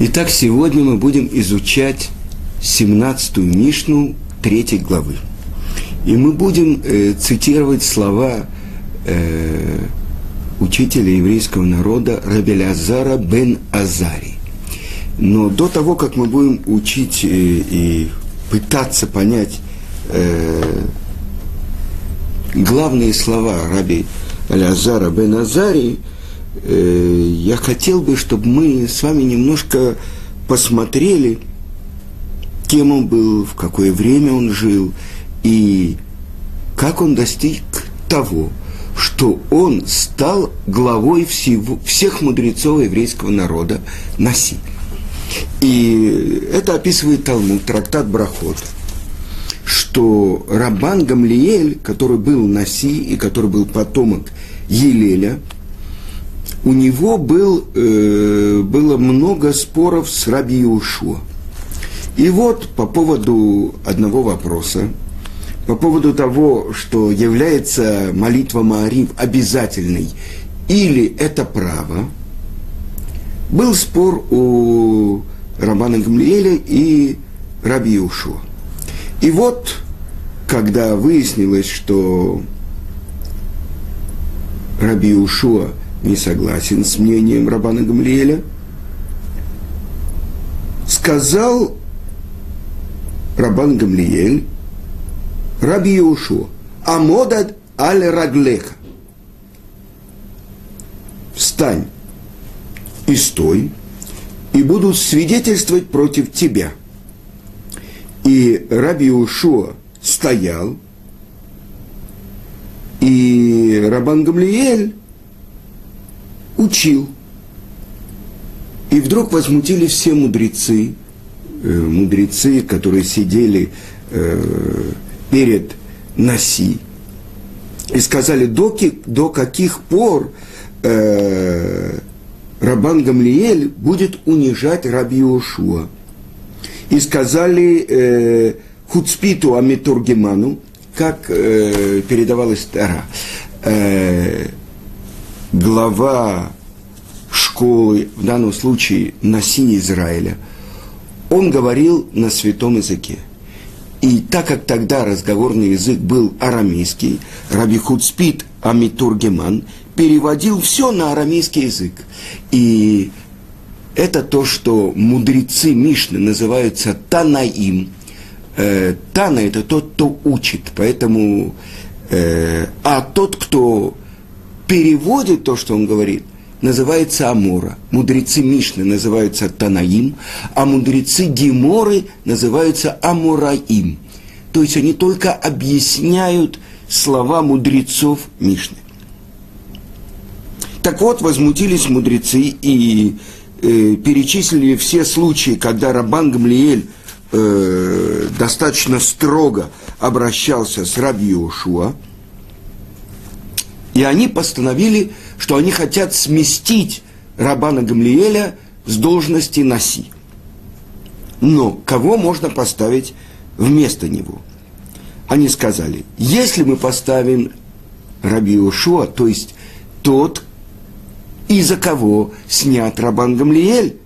Итак, сегодня мы будем изучать 17-ю Мишну 3 главы. И мы будем э, цитировать слова э, учителя еврейского народа Рабелязара бен Азари. Но до того, как мы будем учить э, и пытаться понять э, главные слова Раби Алязара бен Азари, Э, я хотел бы, чтобы мы с вами немножко посмотрели, кем он был, в какое время он жил и как он достиг того, что он стал главой всего, всех мудрецов еврейского народа Наси. И это описывает Талмуд, трактат Брахот, что Рабан Гамлиэль, который был Наси и который был потомок Елеля – у него был, э, было много споров с Раби Иушуа. И вот по поводу одного вопроса, по поводу того, что является молитва Маарив обязательной или это право, был спор у Рамана Гамлиэля и Раби Иушуа. И вот, когда выяснилось, что Раби Ушуа не согласен с мнением Рабана Гамлиэля, сказал Рабан Гамлиэль Раби Иошуа, Амодад аль Раглеха. Встань и стой, и буду свидетельствовать против тебя. И Раби Ушуа стоял, и Рабан Гамлиэль учил. И вдруг возмутили все мудрецы, э, мудрецы, которые сидели э, перед Наси, и сказали, до, каких пор э, Рабан Гамлиэль будет унижать Раби Ушуа. И сказали э, Хуцпиту Амитургеману, как э, передавалась Тара, глава школы, в данном случае Наси Израиля, он говорил на святом языке. И так как тогда разговорный язык был арамейский, Раби Хуцпит Амитургеман переводил все на арамейский язык. И это то, что мудрецы Мишны называются Танаим. Э, Тана – это тот, кто учит. Поэтому, э, а тот, кто переводит то, что он говорит, называется Амора. Мудрецы Мишны называются Танаим, а мудрецы Геморы называются Амураим. То есть они только объясняют слова мудрецов Мишны. Так вот, возмутились мудрецы и э, перечислили все случаи, когда Рабан Гамлиэль э, достаточно строго обращался с Раби Иошуа – и они постановили, что они хотят сместить Рабана Гамлиэля с должности Наси. Но кого можно поставить вместо него? Они сказали, если мы поставим Раби Ушуа, то есть тот, из-за кого снят Рабан Гамлиэль,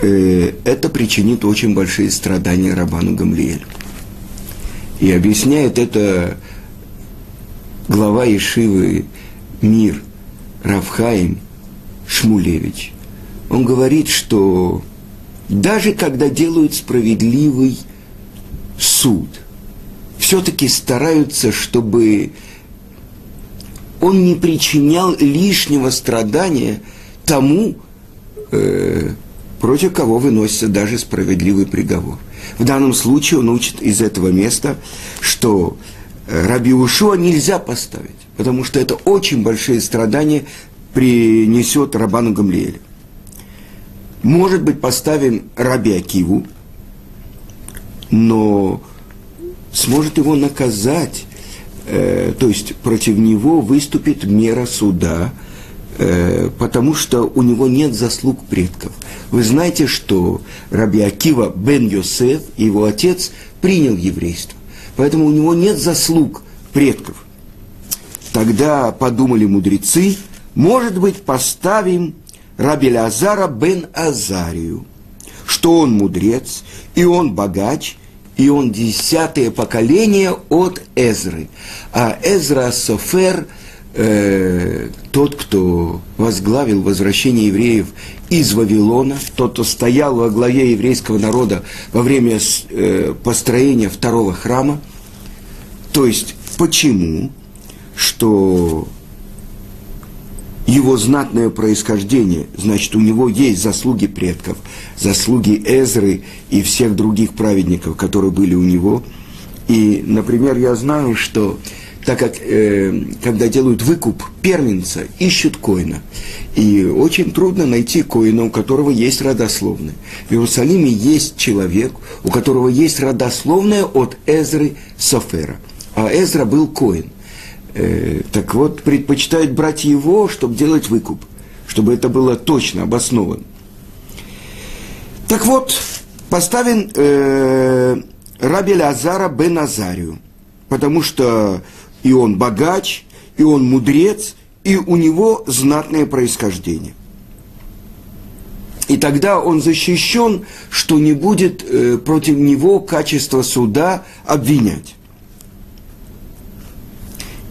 э, это причинит очень большие страдания Рабану Гамлиэлю. И объясняет это глава Ешивы «Мир» Равхаим Шмулевич. Он говорит, что даже когда делают справедливый суд, все-таки стараются, чтобы он не причинял лишнего страдания тому, э, против кого выносится даже справедливый приговор. В данном случае он учит из этого места, что э, Раби Ушуа нельзя поставить, потому что это очень большие страдания принесет Рабану Гамлиэлю. Может быть, поставим Раби Акиву, но сможет его наказать, э, то есть против него выступит мера суда – потому что у него нет заслуг предков. Вы знаете, что Раби Акива бен Йосеф, его отец, принял еврейство. Поэтому у него нет заслуг предков. Тогда подумали мудрецы, может быть, поставим Раби Лазара бен Азарию, что он мудрец, и он богач, и он десятое поколение от Эзры. А Эзра Софер э, тот, кто возглавил возвращение евреев из Вавилона, тот, кто стоял во главе еврейского народа во время э, построения второго храма. То есть, почему? Что его знатное происхождение, значит, у него есть заслуги предков, заслуги Эзры и всех других праведников, которые были у него. И, например, я знаю, что так как э, когда делают выкуп первенца, ищут коина. И очень трудно найти коина, у которого есть родословное. В Иерусалиме есть человек, у которого есть родословное от Эзры Софера. А Эзра был коин э, так вот, предпочитают брать его, чтобы делать выкуп, чтобы это было точно обосновано. Так вот, поставен э, Раби Лазара бен Азарию, потому что и он богач, и он мудрец, и у него знатное происхождение. И тогда он защищен, что не будет э, против него качество суда обвинять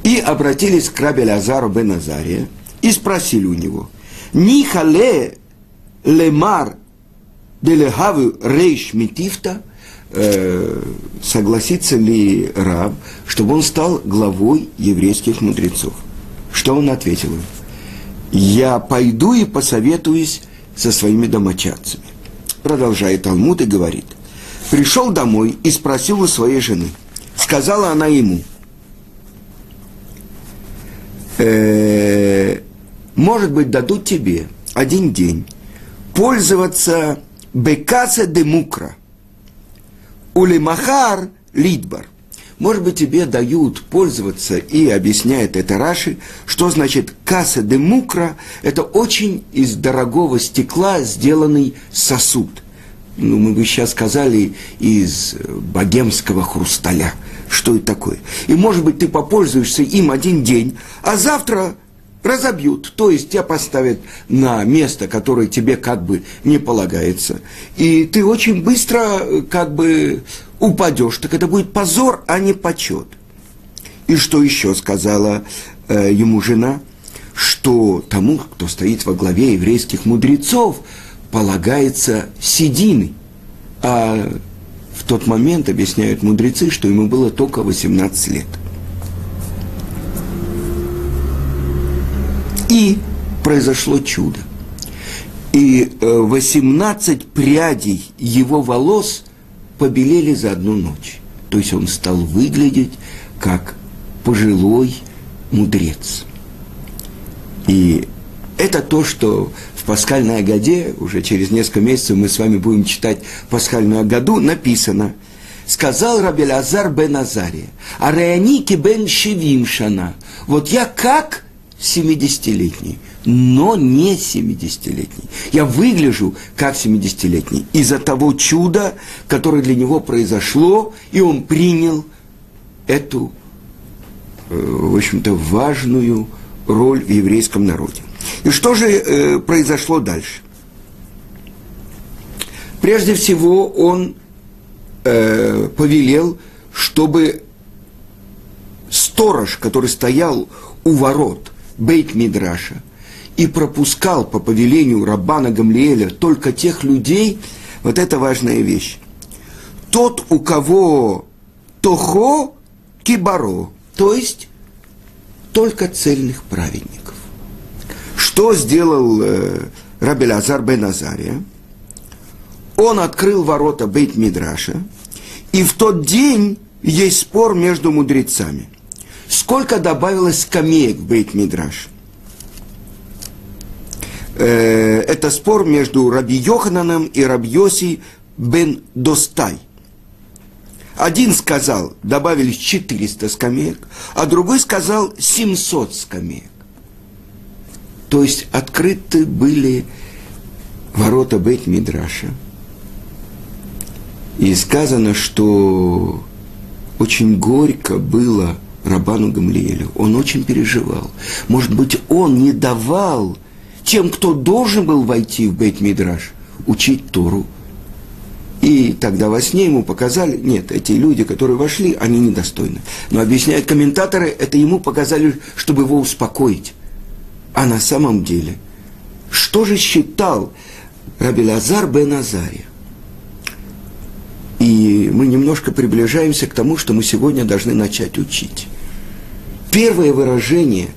и обратились к Раби Лазару бен Азария и спросили у него, «Нихале лемар делехаву рейш митифта?» Э, согласится ли раб, чтобы он стал главой еврейских мудрецов? Что он ответил им? «Я пойду и посоветуюсь со своими домочадцами». Продолжает Талмуд и говорит, «Пришел домой и спросил у своей жены. Сказала она ему – э, может быть, дадут тебе один день пользоваться бекаса де мукра, улимахар лидбар. Может быть, тебе дают пользоваться, и объясняет это Раши, что значит касса де мукра, это очень из дорогого стекла сделанный сосуд. Ну, мы бы сейчас сказали, из богемского хрусталя – что это такое. И, может быть, ты попользуешься им один день, а завтра разобьют, то есть тебя поставят на место, которое тебе как бы не полагается. И ты очень быстро э, как бы упадешь, так это будет позор, а не почет. И что еще сказала э, ему жена? Что тому, кто стоит во главе еврейских мудрецов, полагается седины, а в тот момент, объясняют мудрецы, что ему было только 18 лет. И произошло чудо. И 18 э, прядей его волос побелели за одну ночь. То есть он стал выглядеть как пожилой мудрец. И это то, что пасхальной Агаде, уже через несколько месяцев мы с вами будем читать пасхальную Агаду, написано, сказал Раби Лазар бен Азария, а Раяники бен Шевимшана, вот я как 70-летний, но не 70-летний. Я выгляжу как 70-летний из-за того чуда, которое для него произошло, и он принял эту, э, в общем-то, важную роль в еврейском народе. И что же э, произошло дальше? Прежде всего он э, повелел, чтобы сторож, который стоял у ворот Бейт Мидраша и пропускал по повелению Рабана Гамлиэля только тех людей, вот это важная вещь. Тот, у кого тохо кибаро, то есть только цельных праведников. Что сделал э, Раби Лазар бен Азария? Он открыл ворота Бейт Мидраша, и в тот день есть спор между мудрецами. Сколько добавилось скамеек в Бейт Мидраш? Э, это спор между Раби Йохананом и Раби Йоси бен Достай. Один сказал, добавились 400 скамеек, а другой сказал 700 скамеек. То есть открыты были ворота Бейт Мидраша. И сказано, что очень горько было Рабану Гамлиэлю. Он очень переживал. Может быть, он не давал тем, кто должен был войти в Бейт-Мидраш, учить Тору. И тогда во сне ему показали, нет, эти люди, которые вошли, они недостойны. Но объясняют комментаторы, это ему показали, чтобы его успокоить. А на самом деле, что же считал Раби Лазар бен Азария? И мы немножко приближаемся к тому, что мы сегодня должны начать учить. Первое выражение,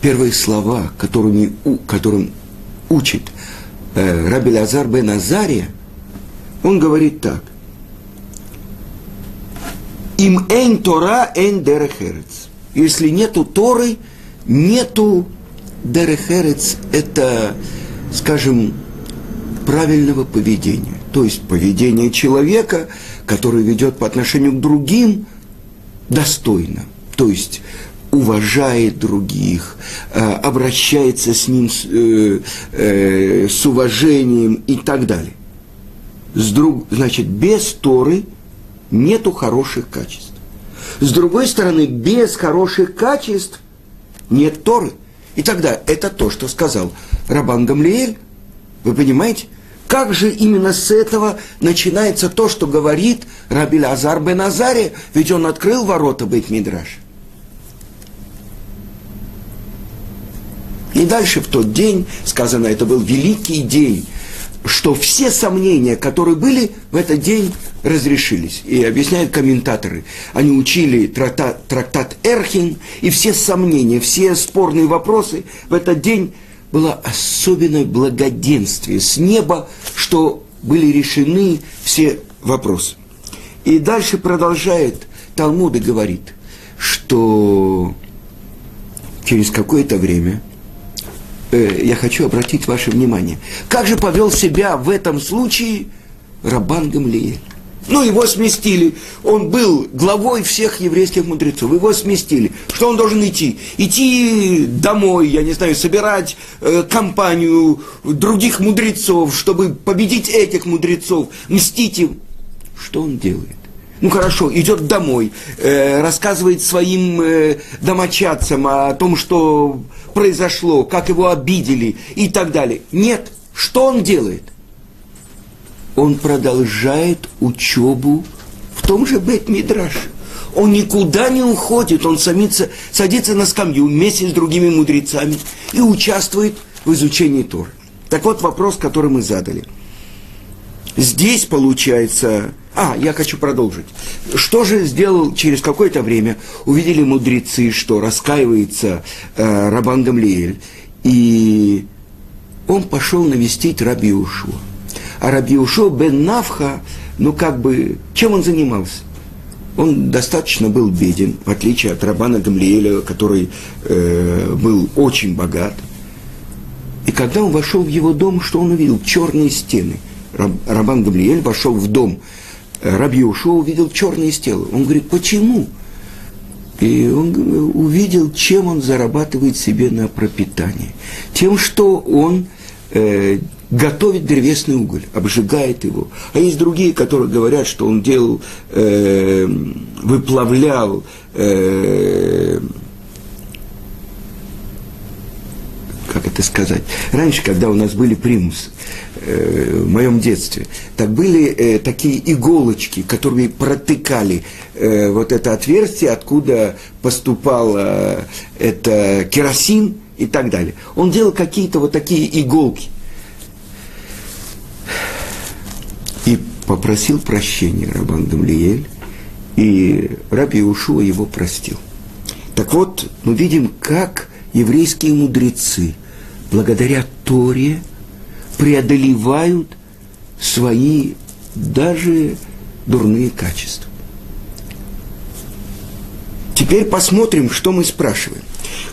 первые слова, которыми, которым учит э, Раби Лазар бен Азария, он говорит так. Им эн Тора эн дерехерец. Если нету Торы, нету дерехерец. Это, скажем, правильного поведения. То есть поведение человека, который ведет по отношению к другим, достойно. То есть уважает других, э, обращается с ним с, э, э, с уважением и так далее. С друг, значит, без Торы нету хороших качеств. С другой стороны, без хороших качеств нет Торы. И тогда это то, что сказал Рабан Гамлиэль. Вы понимаете? Как же именно с этого начинается то, что говорит Раби Азар бен Азаре, ведь он открыл ворота Бейт И дальше в тот день, сказано, это был великий день, что все сомнения, которые были, в этот день разрешились. И объясняют комментаторы. Они учили трактат, трактат Эрхин, и все сомнения, все спорные вопросы в этот день было особенное благоденствие с неба, что были решены все вопросы. И дальше продолжает Талмуд и говорит, что через какое-то время э, я хочу обратить ваше внимание, как же повел себя в этом случае Рабан Гамлиэль. Ну, его сместили. Он был главой всех еврейских мудрецов. Его сместили. Что он должен идти? Идти домой, я не знаю, собирать э, компанию других мудрецов, чтобы победить этих мудрецов, мстить им. Что он делает? Ну хорошо, идет домой, э, рассказывает своим э, домочадцам о том, что произошло, как его обидели и так далее. Нет, что он делает? он продолжает учебу в том же Бет Мидраш. Он никуда не уходит, он садится, садится на скамью вместе с другими мудрецами и участвует в изучении Тор. Так вот вопрос, который мы задали. Здесь получается... А, я хочу продолжить. Что же сделал через какое-то время? Увидели мудрецы, что раскаивается э, Рабан Гамлиэль, и он пошел навестить Раби Ушуа. А Рабиушо бен Навха, ну как бы, чем он занимался? Он достаточно был беден, в отличие от Рабана Гамлиэля, который э, был очень богат. И когда он вошел в его дом, что он увидел? Черные стены. Раб, Рабан Гамлиэль вошел в дом. Раби увидел черные стены. Он говорит, почему? И он увидел, чем он зарабатывает себе на пропитание. Тем, что он э, готовит древесный уголь, обжигает его. А есть другие, которые говорят, что он делал, э, выплавлял э, как это сказать, раньше, когда у нас были примусы, в моем детстве, так были э, такие иголочки, которые протыкали э, вот это отверстие, откуда поступал э, это керосин и так далее. Он делал какие-то вот такие иголки – и попросил прощения Рабан Гамлиэль, и Раби Ушуа его простил. Так вот, мы видим, как еврейские мудрецы, благодаря Торе, преодолевают свои даже дурные качества. Теперь посмотрим, что мы спрашиваем.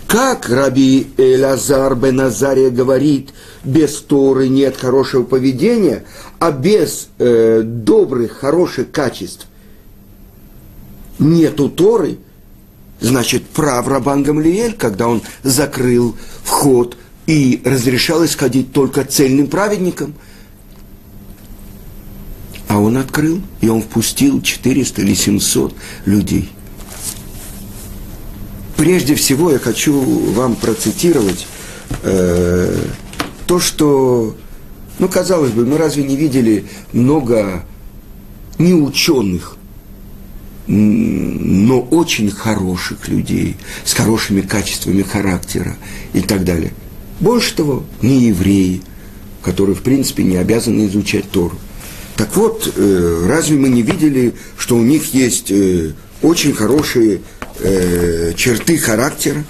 Как Раби Элазар бен Азария говорит, без Торы нет хорошего поведения, а без э, добрых, хороших качеств нету Торы, значит, прав Рабан Гамлиэль, когда он закрыл вход и разрешал исходить только цельным праведникам. А он открыл, и он впустил 400 или 700 людей. Прежде всего я хочу вам процитировать э, то, что, ну, казалось бы, мы разве не видели много неученых, но очень хороших людей, с хорошими качествами характера и так далее. Больше того, не евреи, которые, в принципе, не обязаны изучать Тору. Так вот, э, разве мы не видели, что у них есть э, очень хорошие э, черты характера?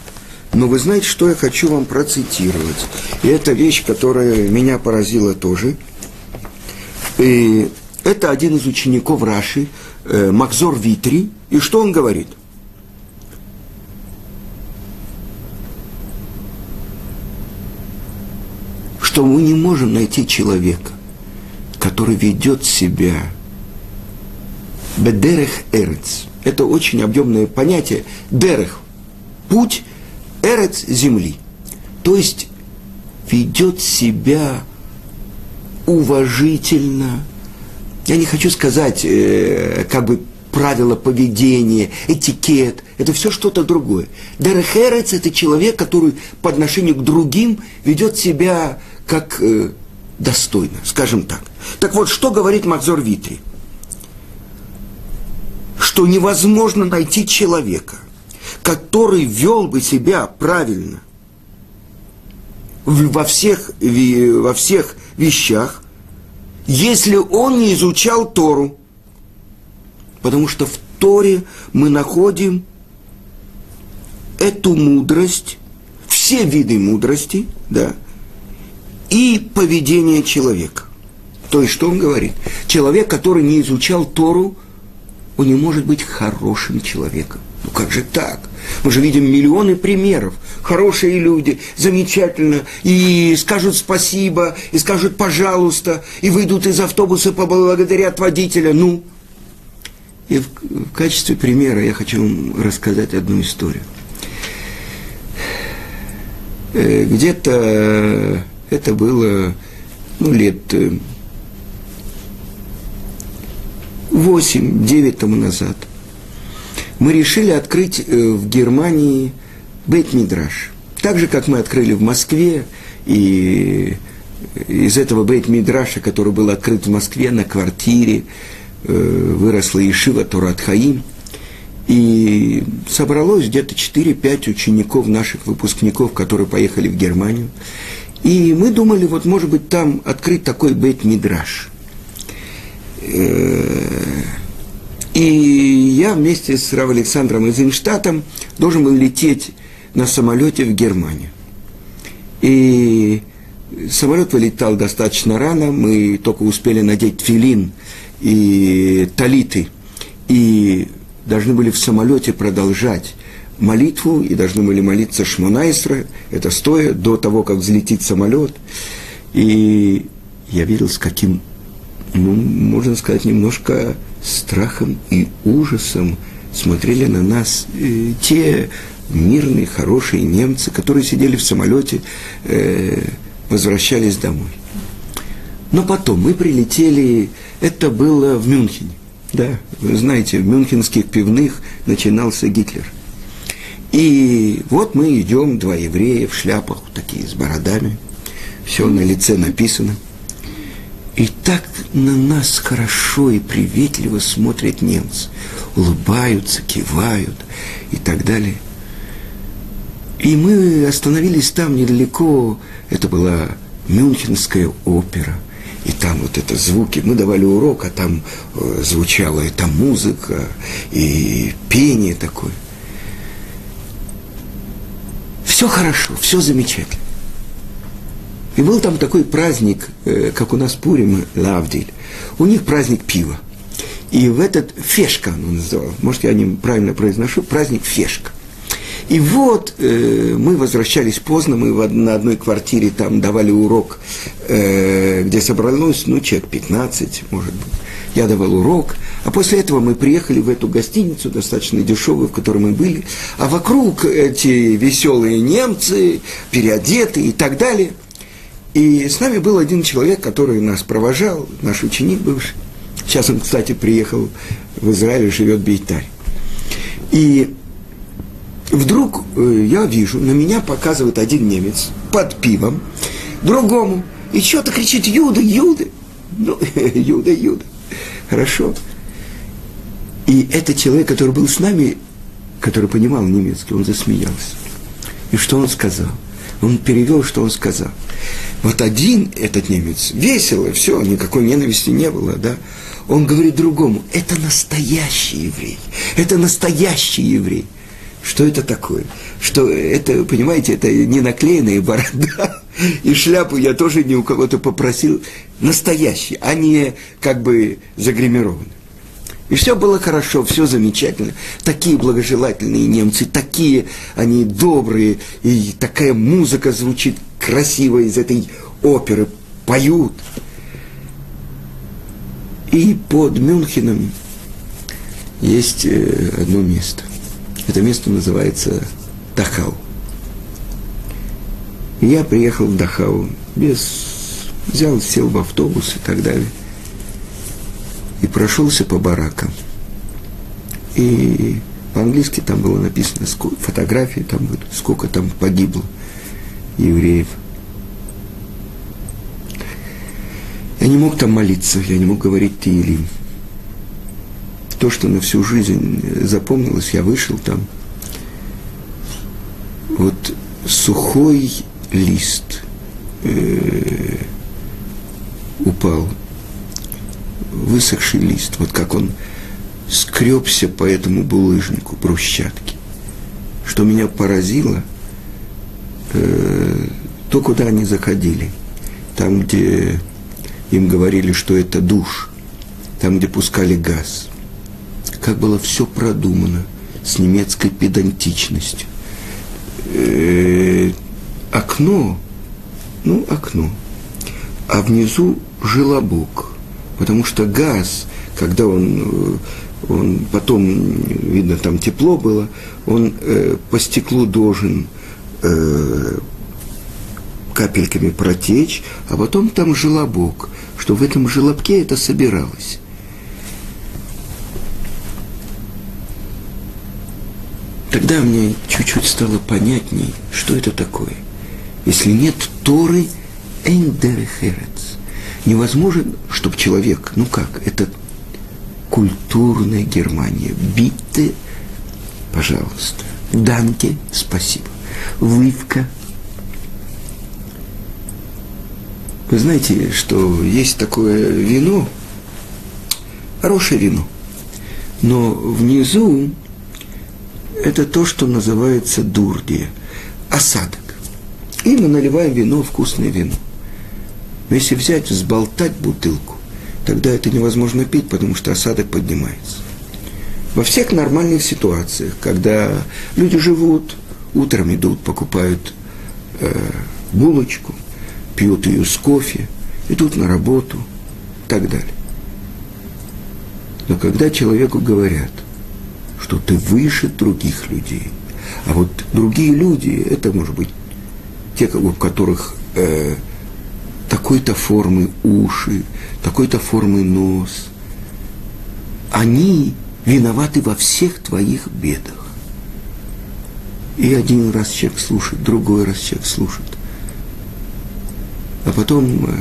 Но вы знаете, что я хочу вам процитировать. И это вещь, которая меня поразила тоже. И это один из учеников Раши, Макзор Витри. И что он говорит? Что мы не можем найти человека, который ведет себя бедерех эрец. Это очень объемное понятие. Дерех – путь, эрец – земли. То есть ведет себя уважительно, я не хочу сказать, э, как бы правила поведения, этикет, это все что-то другое. Дерехерец – это человек, который по отношению к другим ведет себя как э, достойно, скажем так. Так вот, что говорит Макзор Витри? Что невозможно найти человека, который вел бы себя правильно во всех, во всех вещах, если он не изучал Тору. Потому что в Торе мы находим эту мудрость, все виды мудрости, да, и поведение человека. То есть, что он говорит? Человек, который не изучал Тору, он не может быть хорошим человеком. Ну как же так? Мы же видим миллионы примеров. Хорошие люди, замечательно, и скажут спасибо, и скажут пожалуйста, и выйдут из автобуса, поблагодарят водителя. Ну, и в, в качестве примера я хочу вам рассказать одну историю. Э, где-то это было ну, лет 8-9 тому назад – мы решили открыть э, в Германии Бейт-Мидраш. Так же, как мы открыли в Москве, и из этого Бейт-Мидраша, который был открыт в Москве на квартире, э, выросла Ишива Турат Хаим. И собралось где-то 4-5 учеников наших выпускников, которые поехали в Германию. И мы думали, вот может быть там открыть такой бейт-мидраж. Э, и я вместе с Рав Александром Эйзенштадтом должен был лететь на самолете в Германию. И самолет вылетал достаточно рано, мы только успели надеть филин и талиты, и должны были в самолете продолжать молитву, и должны были молиться Шмонайсра, это стоя, до того, как взлетит самолет. И я видел, с каким, ну, можно сказать, немножко страхом и ужасом смотрели на нас э, те мирные, хорошие немцы, которые сидели в самолете, э, возвращались домой. Но потом мы прилетели, это было в Мюнхене. Да, вы знаете, в мюнхенских пивных начинался Гитлер. И вот мы идем, два еврея в шляпах, такие с бородами, все на лице написано – и так на нас хорошо и приветливо смотрят немцы, улыбаются, кивают и так далее. И мы остановились там недалеко, это была Мюнхенская опера, и там вот это звуки, мы давали урок, а там э, звучала эта музыка и пение такое. Все хорошо, все замечательно. И был там такой праздник, э, как у нас Пурим, Лавдиль. У них праздник пива. И в этот Фешка он называл, может, я не правильно произношу, праздник Фешка. И вот э, мы возвращались поздно, мы в, на одной квартире там давали урок, э, где собралось, ну, человек 15, может быть. Я давал урок, а после этого мы приехали в эту гостиницу, достаточно дешевую, в которой мы были, а вокруг эти веселые немцы, переодетые и так далее – и с нами был один человек, который нас провожал, наш ученик бывший. Сейчас он, кстати, приехал в Израиль, живет в. И вдруг э, я вижу, на меня показывает один немец под пивом, другому, и что-то кричит «Юда, Юда!» Ну, Юда, Юда. Хорошо. И этот человек, который был с нами, который понимал немецкий, он засмеялся. И что он сказал? Он перевел, что он сказал. Вот один этот немец, весело, все, никакой ненависти не было, да, он говорит другому, это настоящий еврей, это настоящий еврей. Что это такое? Что это, понимаете, это не наклеенная борода, и шляпу я тоже не у кого-то попросил, настоящий, а не как бы загримированный. И все было хорошо, все замечательно. Такие благожелательные немцы, такие они добрые, и такая музыка звучит красиво из этой оперы, поют. И под Мюнхеном есть э, одно место. Это место называется Дахау. И я приехал в Дахау без... Взял, сел в автобус и так далее и прошелся по баракам. И по-английски там было написано фотографии, там сколько там погибло евреев. Я не мог там молиться, я не мог говорить Тиилим. То, что на всю жизнь запомнилось, я вышел там. Вот сухой лист э, упал высохший лист, вот как он скребся по этому булыжнику, брусчатки. Что меня поразило, э, то, куда они заходили, там, где им говорили, что это душ, там, где пускали газ, как было все продумано с немецкой педантичностью. Э, окно, ну, окно, а внизу желобок – Потому что газ, когда он, э, он потом, видно, там тепло было, он э, по стеклу должен э, капельками протечь, а потом там желобок, что в этом желобке это собиралось. Тогда мне чуть-чуть стало понятней, что это такое. Если нет Торы, эндерехерец невозможен, чтобы человек, ну как, это культурная Германия. Битте, пожалуйста. Данке, спасибо. Вывка. Вы знаете, что есть такое вино, хорошее вино, но внизу это то, что называется дурдия, осадок. И мы наливаем вино, вкусное вино. Но если взять, взболтать бутылку, тогда это невозможно пить, потому что осадок поднимается. Во всех нормальных ситуациях, когда люди живут, утром идут, покупают э, булочку, пьют ее с кофе, идут на работу и так далее. Но когда человеку говорят, что ты выше других людей, а вот другие люди, это может быть те, у которых э, такой-то формы уши, такой-то формы нос. Они виноваты во всех твоих бедах. И один раз человек слушает, другой раз человек слушает. А потом э,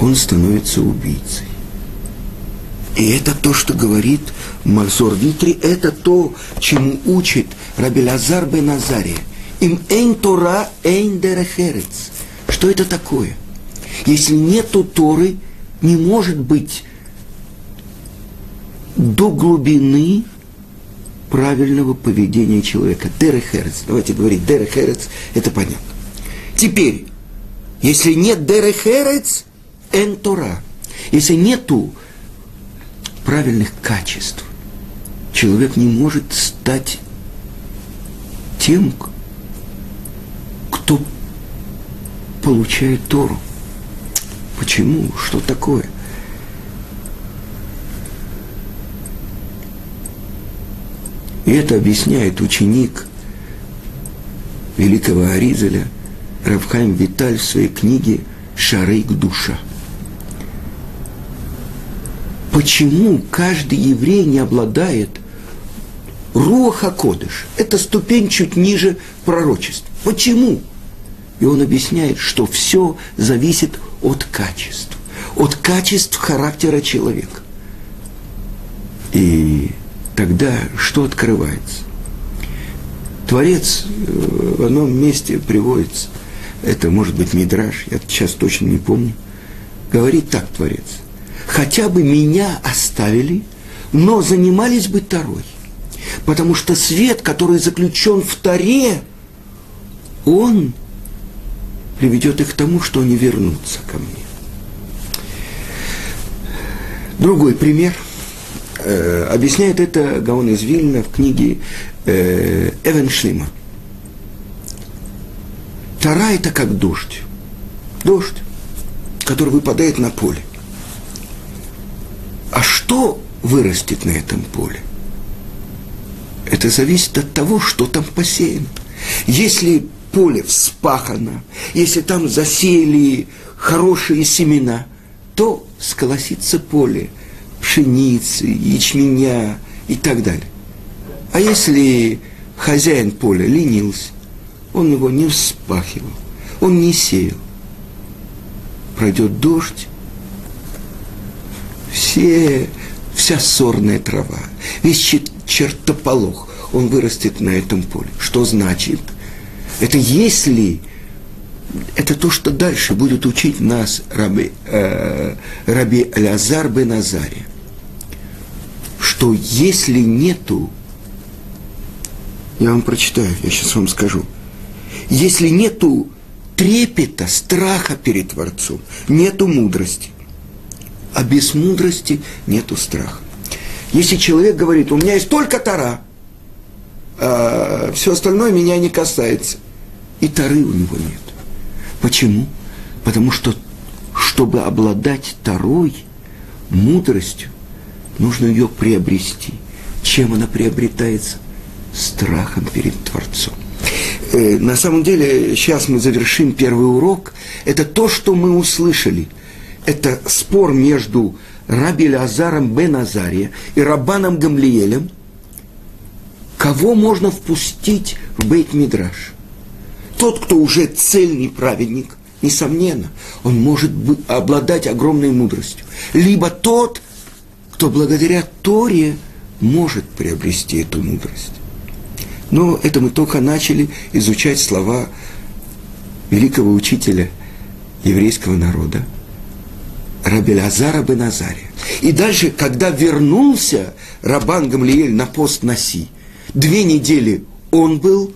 он становится убийцей. И это то, что говорит Махзор Витри, это то, чему учит Рабелязар бен Азария. Им эйн Тора, эйн дерехерец. Что это такое? Если нету Торы, не может быть до глубины правильного поведения человека. Дерехерец. Давайте говорить дерехерец, это понятно. Теперь, если нет дерехерец, эн Тора. Если нету правильных качеств, человек не может стать тем, кто получает Тору. Почему? Что такое? И это объясняет ученик великого Аризеля Равхайм Виталь в своей книге «Шарейк душа». Почему каждый еврей не обладает Руаха Кодыш. Это ступень чуть ниже пророчеств. Почему? И он объясняет, что все зависит от качеств, от качеств характера человека. И тогда что открывается? Творец э, в одном месте приводится, это может быть Мидраж, я сейчас точно не помню, говорит так Творец, хотя бы меня оставили, но занимались бы Тарой. Потому что свет, который заключен в Таре, он приведет их к тому, что они вернутся ко мне. Другой пример. Э, объясняет это Гаон из Вильна в книге э, Эвен Шлима. Тара это как дождь. Дождь, который выпадает на поле. А что вырастет на этом поле? Это зависит от того, что там посеяно. Если поле вспахано, если там засеяли хорошие семена, то сколосится поле пшеницы, ячменя и так далее. А если хозяин поля ленился, он его не вспахивал, он не сеял. Пройдет дождь, все, вся сорная трава, весь чертополох, он вырастет на этом поле. Что значит? Это если это то, что дальше будет учить нас раби, э, раби Лазар бен Азария, что если нету, я вам прочитаю, я сейчас вам скажу, если нету трепета, страха перед Творцом, нету мудрости, а без мудрости нету страха. Если человек говорит, у меня есть только Тара, а все остальное меня не касается, и Тары у него нет. Почему? Потому что, чтобы обладать Тарой, мудростью, нужно ее приобрести. Чем она приобретается? Страхом перед Творцом. Э, на самом деле, сейчас мы завершим первый урок. Это то, что мы услышали. Это спор между Раби Лазаром бен Азария и Рабаном Гамлиелем, кого можно впустить в Бейт Мидраш. Тот, кто уже цельный праведник, несомненно, он может обладать огромной мудростью. Либо тот, кто благодаря Торе может приобрести эту мудрость. Но это мы только начали изучать слова великого учителя еврейского народа – Рабелязара бен Азария. И дальше, когда вернулся Рабан Гамлиэль на пост Наси, две недели он был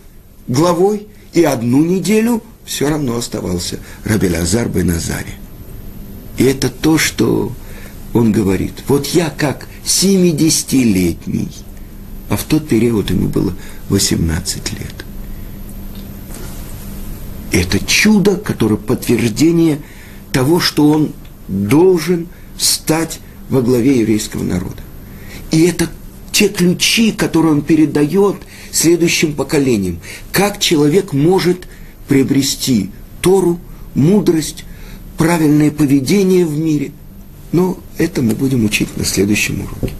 главой, и одну неделю все равно оставался Рабелязар бен Азария. И это то, что он говорит. Вот я как 70-летний, а в тот период ему было 18 лет. Это чудо, которое подтверждение того, что он должен стать во главе еврейского народа. И это те ключи, которые он передает следующим поколениям. Как человек может приобрести Тору, мудрость, правильное поведение в мире. Но это мы будем учить на следующем уроке.